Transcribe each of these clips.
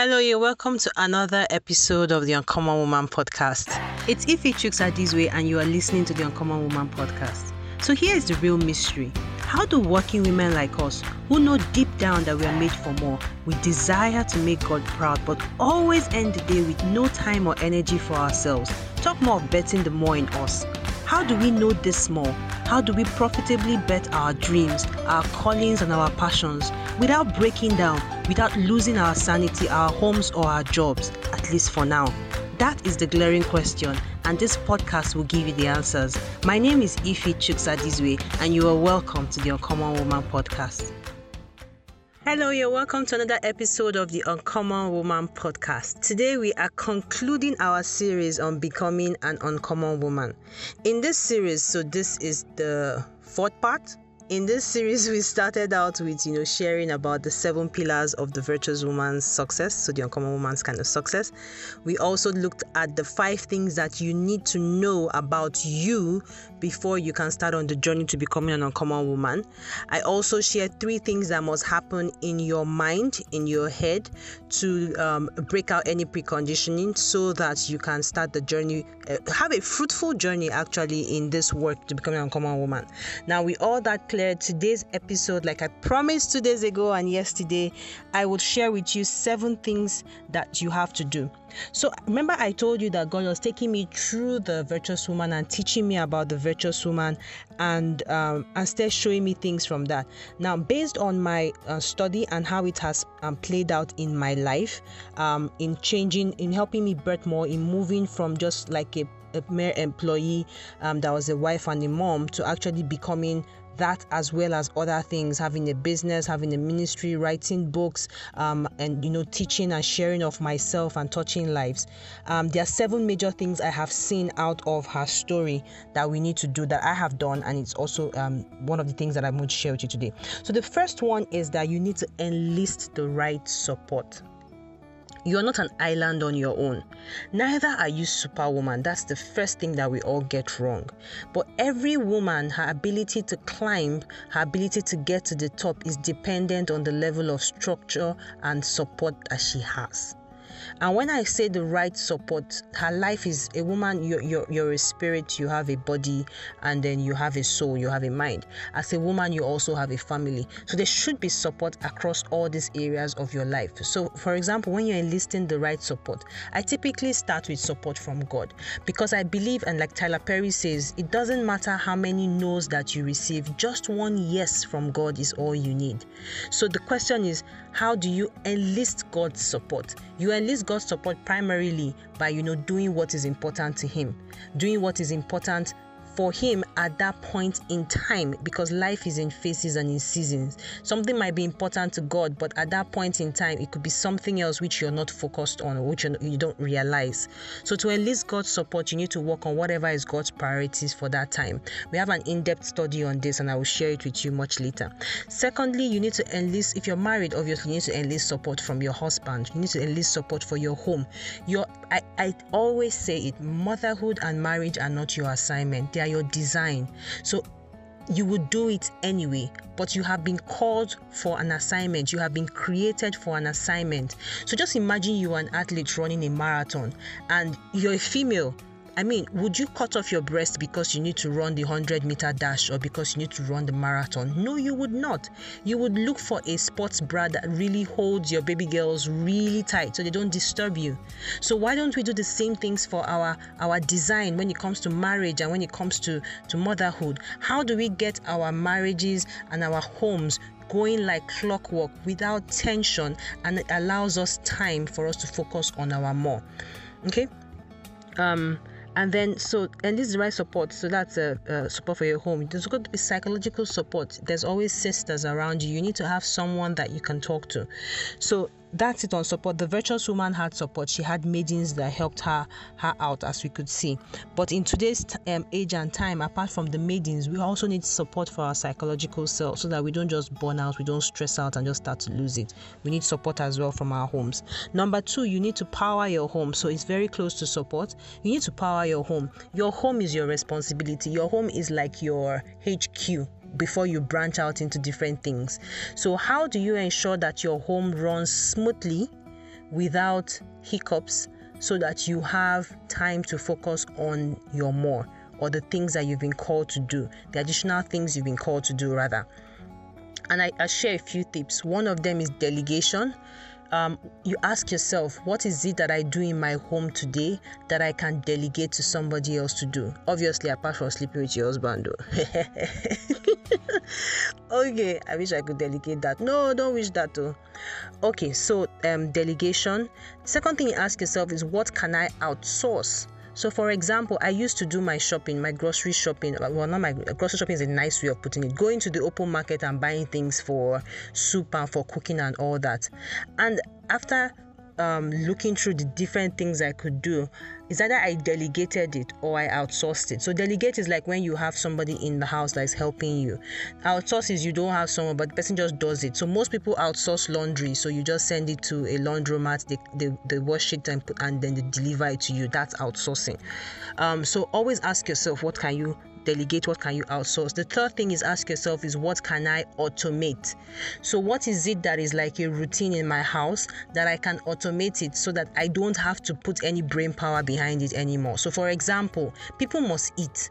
Hello, you're welcome to another episode of the Uncommon Woman podcast. It's Ify Chuks and you are listening to the Uncommon Woman podcast. So, here is the real mystery How do working women like us, who know deep down that we are made for more, we desire to make God proud, but always end the day with no time or energy for ourselves, talk more of betting the more in us? How do we know this more? How do we profitably bet our dreams, our callings, and our passions without breaking down, without losing our sanity, our homes, or our jobs, at least for now? That is the glaring question, and this podcast will give you the answers. My name is Ify Chuksadizwe, and you are welcome to the Uncommon Woman podcast. Hello, you're welcome to another episode of the Uncommon Woman podcast. Today, we are concluding our series on becoming an uncommon woman. In this series, so this is the fourth part in this series we started out with you know sharing about the seven pillars of the virtuous woman's success so the uncommon woman's kind of success. We also looked at the five things that you need to know about you before you can start on the journey to becoming an uncommon woman. I also shared three things that must happen in your mind in your head to um, break out any preconditioning so that you can start the journey uh, have a fruitful journey actually in this work to become an uncommon woman. Now we all that today's episode, like I promised two days ago and yesterday, I will share with you seven things that you have to do. So remember, I told you that God was taking me through the virtuous woman and teaching me about the virtuous woman, and um, and still showing me things from that. Now, based on my uh, study and how it has um, played out in my life, um, in changing, in helping me birth more, in moving from just like a a mere employee um, that was a wife and a mom to actually becoming that as well as other things having a business having a ministry writing books um, and you know teaching and sharing of myself and touching lives. Um, there are seven major things i have seen out of her story that we need to do that i have done and it's also um, one of the things that i'm going to share with you today. So the first one is that you need to enlist the right support you're not an island on your own. Neither are you superwoman. That's the first thing that we all get wrong. But every woman, her ability to climb, her ability to get to the top is dependent on the level of structure and support that she has. And when I say the right support, her life is a woman, you're, you're, you're a spirit, you have a body, and then you have a soul, you have a mind. As a woman, you also have a family. So there should be support across all these areas of your life. So, for example, when you're enlisting the right support, I typically start with support from God because I believe, and like Tyler Perry says, it doesn't matter how many no's that you receive, just one yes from God is all you need. So the question is, how do you enlist God's support? You enlist God's support primarily by you know doing what is important to him, doing what is important for him at that point in time because life is in phases and in seasons. Something might be important to God, but at that point in time, it could be something else which you're not focused on or which you don't realize. So, to enlist God's support, you need to work on whatever is God's priorities for that time. We have an in depth study on this, and I will share it with you much later. Secondly, you need to enlist, if you're married, obviously, you need to enlist support from your husband. You need to enlist support for your home. Your, I, I always say it motherhood and marriage are not your assignment, they are your design. So you would do it anyway, but you have been called for an assignment. You have been created for an assignment. So just imagine you are an athlete running a marathon and you're a female I mean, would you cut off your breast because you need to run the 100 meter dash or because you need to run the marathon? No, you would not. You would look for a sports bra that really holds your baby girls really tight so they don't disturb you. So why don't we do the same things for our our design when it comes to marriage and when it comes to to motherhood? How do we get our marriages and our homes going like clockwork without tension and it allows us time for us to focus on our more okay um and then so and this is right support. So that's a, a support for your home. There's got to be psychological support. There's always sisters around you. You need to have someone that you can talk to. So that's it on support. The virtuous woman had support. She had maidens that helped her her out, as we could see. But in today's um, age and time, apart from the maidens, we also need support for our psychological self, so that we don't just burn out, we don't stress out, and just start to lose it. We need support as well from our homes. Number two, you need to power your home. So it's very close to support. You need to power your home. Your home is your responsibility. Your home is like your HQ before you branch out into different things. So, how do you ensure that your home runs smoothly? without hiccups so that you have time to focus on your more or the things that you've been called to do, the additional things you've been called to do, rather. And I, I share a few tips. One of them is delegation. Um, you ask yourself, what is it that I do in my home today that I can delegate to somebody else to do? Obviously, apart from sleeping with your husband, though. okay, I wish I could delegate that. No, don't wish that too. Okay, so um, delegation. Second thing you ask yourself is, what can I outsource? So, for example, I used to do my shopping, my grocery shopping. Well, not my grocery shopping is a nice way of putting it. Going to the open market and buying things for soup and for cooking and all that. And after um, looking through the different things I could do, is either I delegated it or I outsourced it. So delegate is like when you have somebody in the house that is helping you. Outsource is you don't have someone, but the person just does it. So most people outsource laundry, so you just send it to a laundromat, they, they, they wash it and, and then they deliver it to you. That's outsourcing. Um, so always ask yourself, what can you delegate what can you outsource the third thing is ask yourself is what can i automate so what is it that is like a routine in my house that i can automate it so that i don't have to put any brain power behind it anymore. So for example people must eat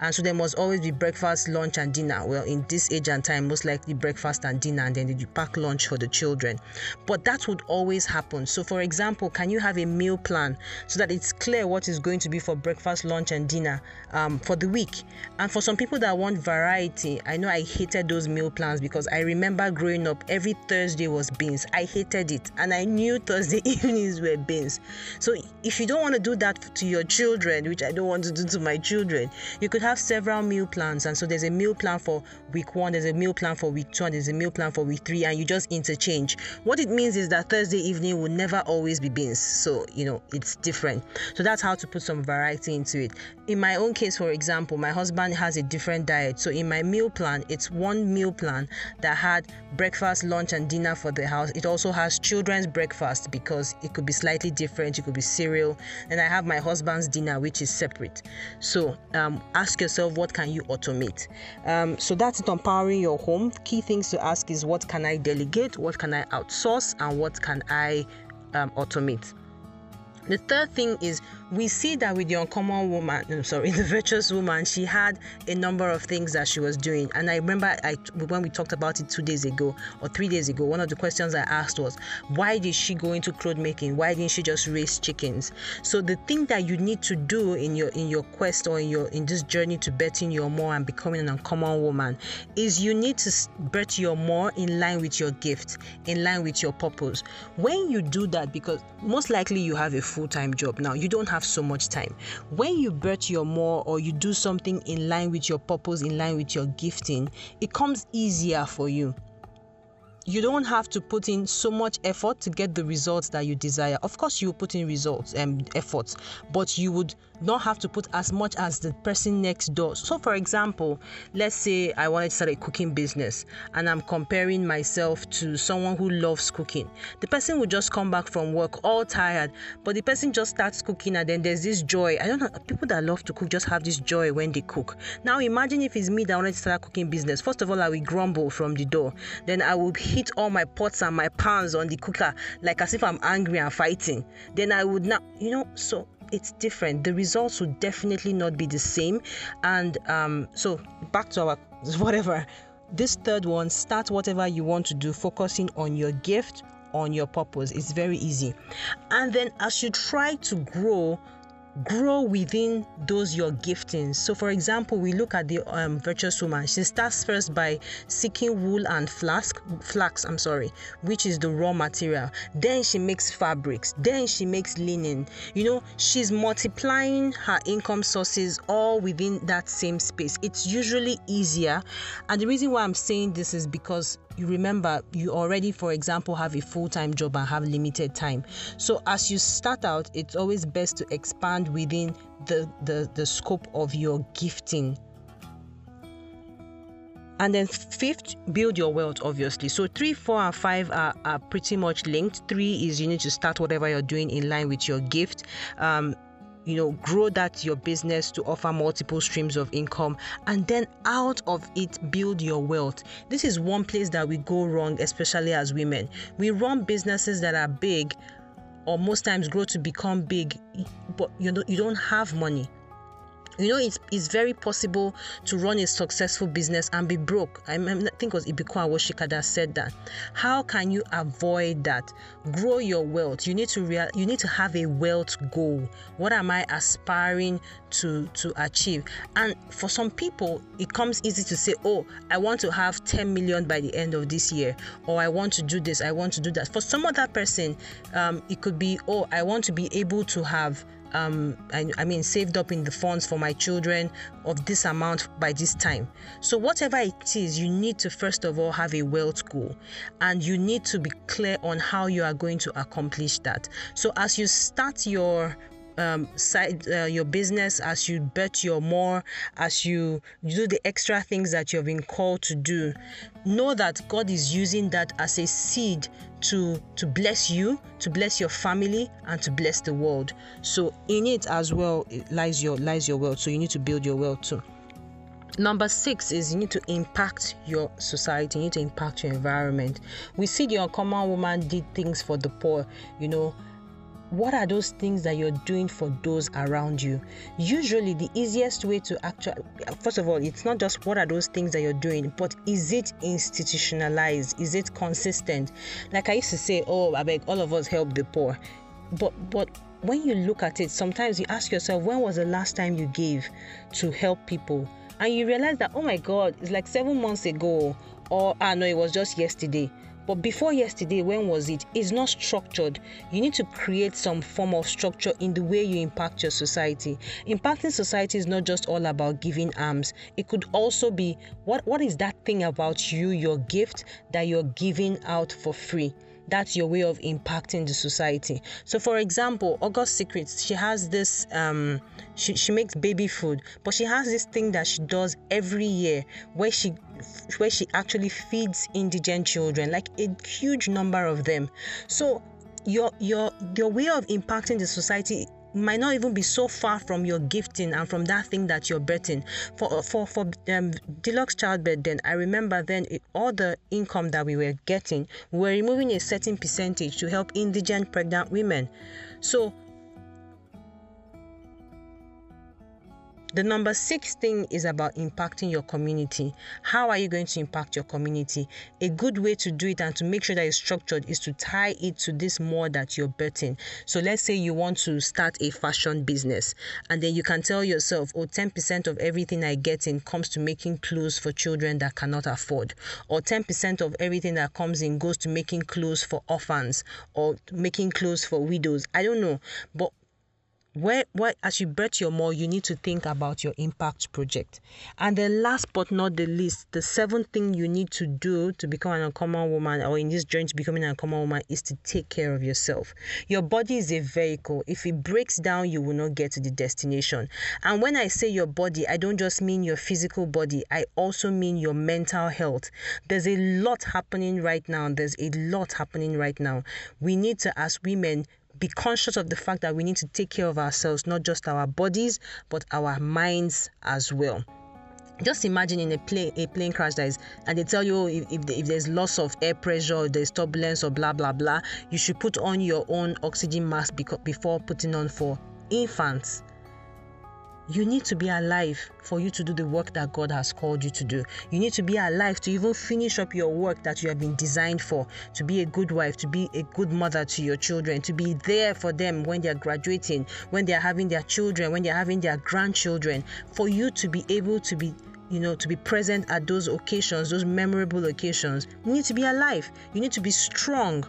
and so there must always be breakfast lunch and dinner. Well in this age and time most likely breakfast and dinner and then you pack lunch for the children. But that would always happen. So for example can you have a meal plan so that it's clear what is going to be for breakfast lunch and dinner um, for the week? And for some people that want variety i know i hated those meal plans because i remember growing up every thursday was beans. I hated it. And i knew thursday evenings were beans. So if you don't want to do that to your children which i don't want to do to my children you could have several meal plans, and so there's a meal plan for week one, there's a meal plan for week two, and there's a meal plan for week three, and you just interchange. What it means is that Thursday evening will never always be beans, so you know it's different. So that's how to put some variety into it. In my own case, for example, my husband has a different diet, so in my meal plan, it's one meal plan that had breakfast, lunch, and dinner for the house. It also has children's breakfast because it could be slightly different, it could be cereal, and I have my husband's dinner, which is separate. So um, ask ask yourself what can you automate? Um, so that's it empowering your home. Key things to ask is what can i delegate? What can i outsource? And what can i um, automate the third thing is we see that with the uncommon woman, I'm sorry, the virtuous woman, she had a number of things that she was doing. And I remember I when we talked about it two days ago or three days ago, one of the questions I asked was, why did she go into cloth making? Why didn't she just raise chickens? So the thing that you need to do in your in your quest or in your in this journey to betting your more and becoming an uncommon woman is you need to bet your more in line with your gift, in line with your purpose. When you do that, because most likely you have a full-time job now, you don't have so much time. When you birth your more or you do something in line with your purpose, in line with your gifting, it comes easier for you you don't have to put in so much effort to get the results that you desire. Of course, you put in results and um, efforts, but you would not have to put as much as the person next door. So, for example, let's say I wanted to start a cooking business and I'm comparing myself to someone who loves cooking. The person would just come back from work all tired, but the person just starts cooking and then there's this joy. I don't know, people that love to cook just have this joy when they cook. Now, imagine if it's me that wanted to start a cooking business. First of all, I will grumble from the door, then I will hit all my pots and my pans on the cooker like as if I'm angry and fighting. Then I would not, you know, so it's different. The results would definitely not be the same. And um, so back to our whatever. This third one, start whatever you want to do, focusing on your gift, on your purpose. It's very easy. And then as you try to grow, grow within those your giftings. So, for example, we look at the um, virtuous woman. She starts first by seeking wool and flax, flax. I'm sorry, which is the raw material. Then she makes fabrics. Then she makes linen. You know, she's multiplying her income sources all within that same space. It's usually easier, and the reason why I'm saying this is because you remember you already for example have a full-time job and have limited time. So as you start out it's always best to expand within the the, the scope of your gifting. And then fifth build your wealth obviously. So three four and five are, are pretty much linked. Three is you need to start whatever you're doing in line with your gift. Um, you know grow that your business to offer multiple streams of income and then out of it build your wealth. This is one place that we go wrong especially as women. We run businesses that are big or most times grow to become big, but you know you don't have money you know it's, it's very possible to run a successful business and be broke. I, I think it was Ibukun Awosika that said that. How can you avoid that? Grow your wealth. You need to real, you need to have a wealth goal. What am i aspiring to to achieve? And for some people it comes easy to say oh i want to have 10 million by the end of this year or i want to do this i want to do that. For some other person um, it could be oh i want to be able to have um, I, I, mean, saved up in the funds for my children of this amount by this time. So, whatever it is, you need to first of all have a wealth goal and you need to be clear on how you are going to accomplish that. So, as you start your um, side uh, your business as you bet your more as you do the extra things that you've been called to do know that god is using that as a seed to to bless you to bless your family and to bless the world. So in it as well it lies your lies your wealth. So you need to build your wealth too. Number six is you need to impact your society, you need to impact your environment. We see the uncommon woman did things for the poor, you know, what are those things that you're doing for those around you? Usually the easiest way to actually first of all it's not just what are those things that you're doing but is it institutionalized? Is it consistent? Like i used to say oh i beg all of us help the poor. But but when you look at it sometimes you ask yourself when was the last time you gave to help people? And you realize that oh my god it's like seven months ago or ah no it was just yesterday but before yesterday, when was it? It's not structured. You need to create some form of structure in the way you impact your society. Impacting society is not just all about giving alms. It could also be what what is that thing about you, your gift that you're giving out for free? That's your way of impacting the society. So for example august secrets she has this um she, she makes baby food but she has this thing that she does every year where she where she actually feeds indigent children like a huge number of them. So your your your way of impacting the society might not even be so far from your gifting and from that thing that you're betting for for for um, deluxe childbirth then i remember then it, all the income that we were getting we were removing a certain percentage to help indigent pregnant women. So The number six thing is about impacting your community. How are you going to impact your community? A good way to do it and to make sure that it's structured is to tie it to this more that you're betting. So let's say you want to start a fashion business and then you can tell yourself, oh, 10% of everything I get in comes to making clothes for children that cannot afford, or 10% of everything that comes in goes to making clothes for orphans or making clothes for widows. I don't know. But where, where as you bet your more you need to think about your impact project. And then last but not the least the seventh thing you need to do to become an uncommon woman or in this journey to becoming an uncommon woman is to take care of yourself. Your body is a vehicle. If it breaks down you will not get to the destination. And when i say your body i don't just mean your physical body. I also mean your mental health. There's a lot happening right now. There's a lot happening right now. We need to as women be conscious of the fact that we need to take care of ourselves, not just our bodies, but our minds as well. Just imagine in a plane a plane crash that is and they tell you oh, if, if, if, there's loss of air pressure there's turbulence or blah blah blah you should put on your own oxygen mask before putting on for infants you need to be alive for you to do the work that God has called you to do. You need to be alive to even finish up your work that you have been designed for, to be a good wife, to be a good mother to your children, to be there for them when they're graduating, when they're having their children, when they're having their grandchildren, for you to be able to be you know, to be present at those occasions, those memorable occasions. You need to be alive. You need to be strong.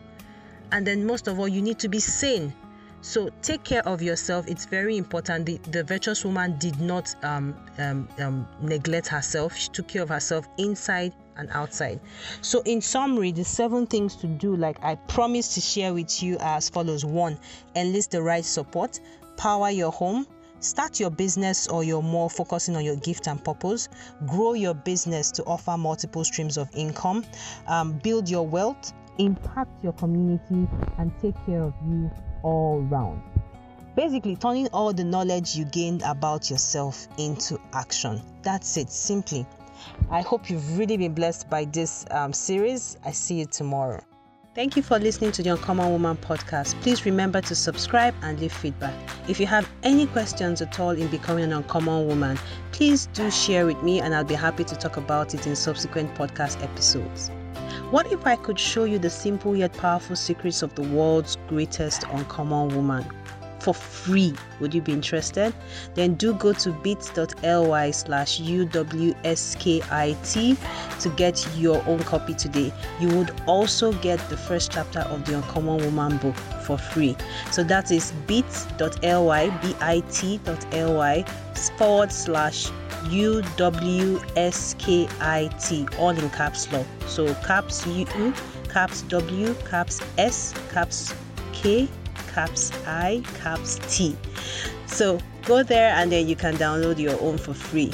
And then, most of all, you need to be sane. So take care of yourself. It's very important. The, the virtuous woman did not um, um, um, neglect herself. She took care of herself inside and outside. So, in summary, the seven things to do, like I promised to share with you, are as follows: one, enlist the right support, power your home. Start your business or you're more focusing on your gift and purpose. Grow your business to offer multiple streams of income. Um, build your wealth, impact your community, and take care of you all round. Basically, turning all the knowledge you gained about yourself into action. That's it, simply. I hope you've really been blessed by this um, series. I see you tomorrow. Thank you for listening to the Uncommon Woman podcast. Please remember to subscribe and leave feedback. If you have any questions at all in becoming an uncommon woman, please do share with me and I'll be happy to talk about it in subsequent podcast episodes. What if I could show you the simple yet powerful secrets of the world's greatest uncommon woman? For free. Would you be interested? Then do go to bit.ly slash UWSKIT to get your own copy today. You would also get the first chapter of the Uncommon Woman book for free. So that is bit.ly, bit.ly forward slash UWSKIT, all in caps lock. So caps U, caps W, caps S, caps K, caps I, caps T. So go there and then you can download your own for free.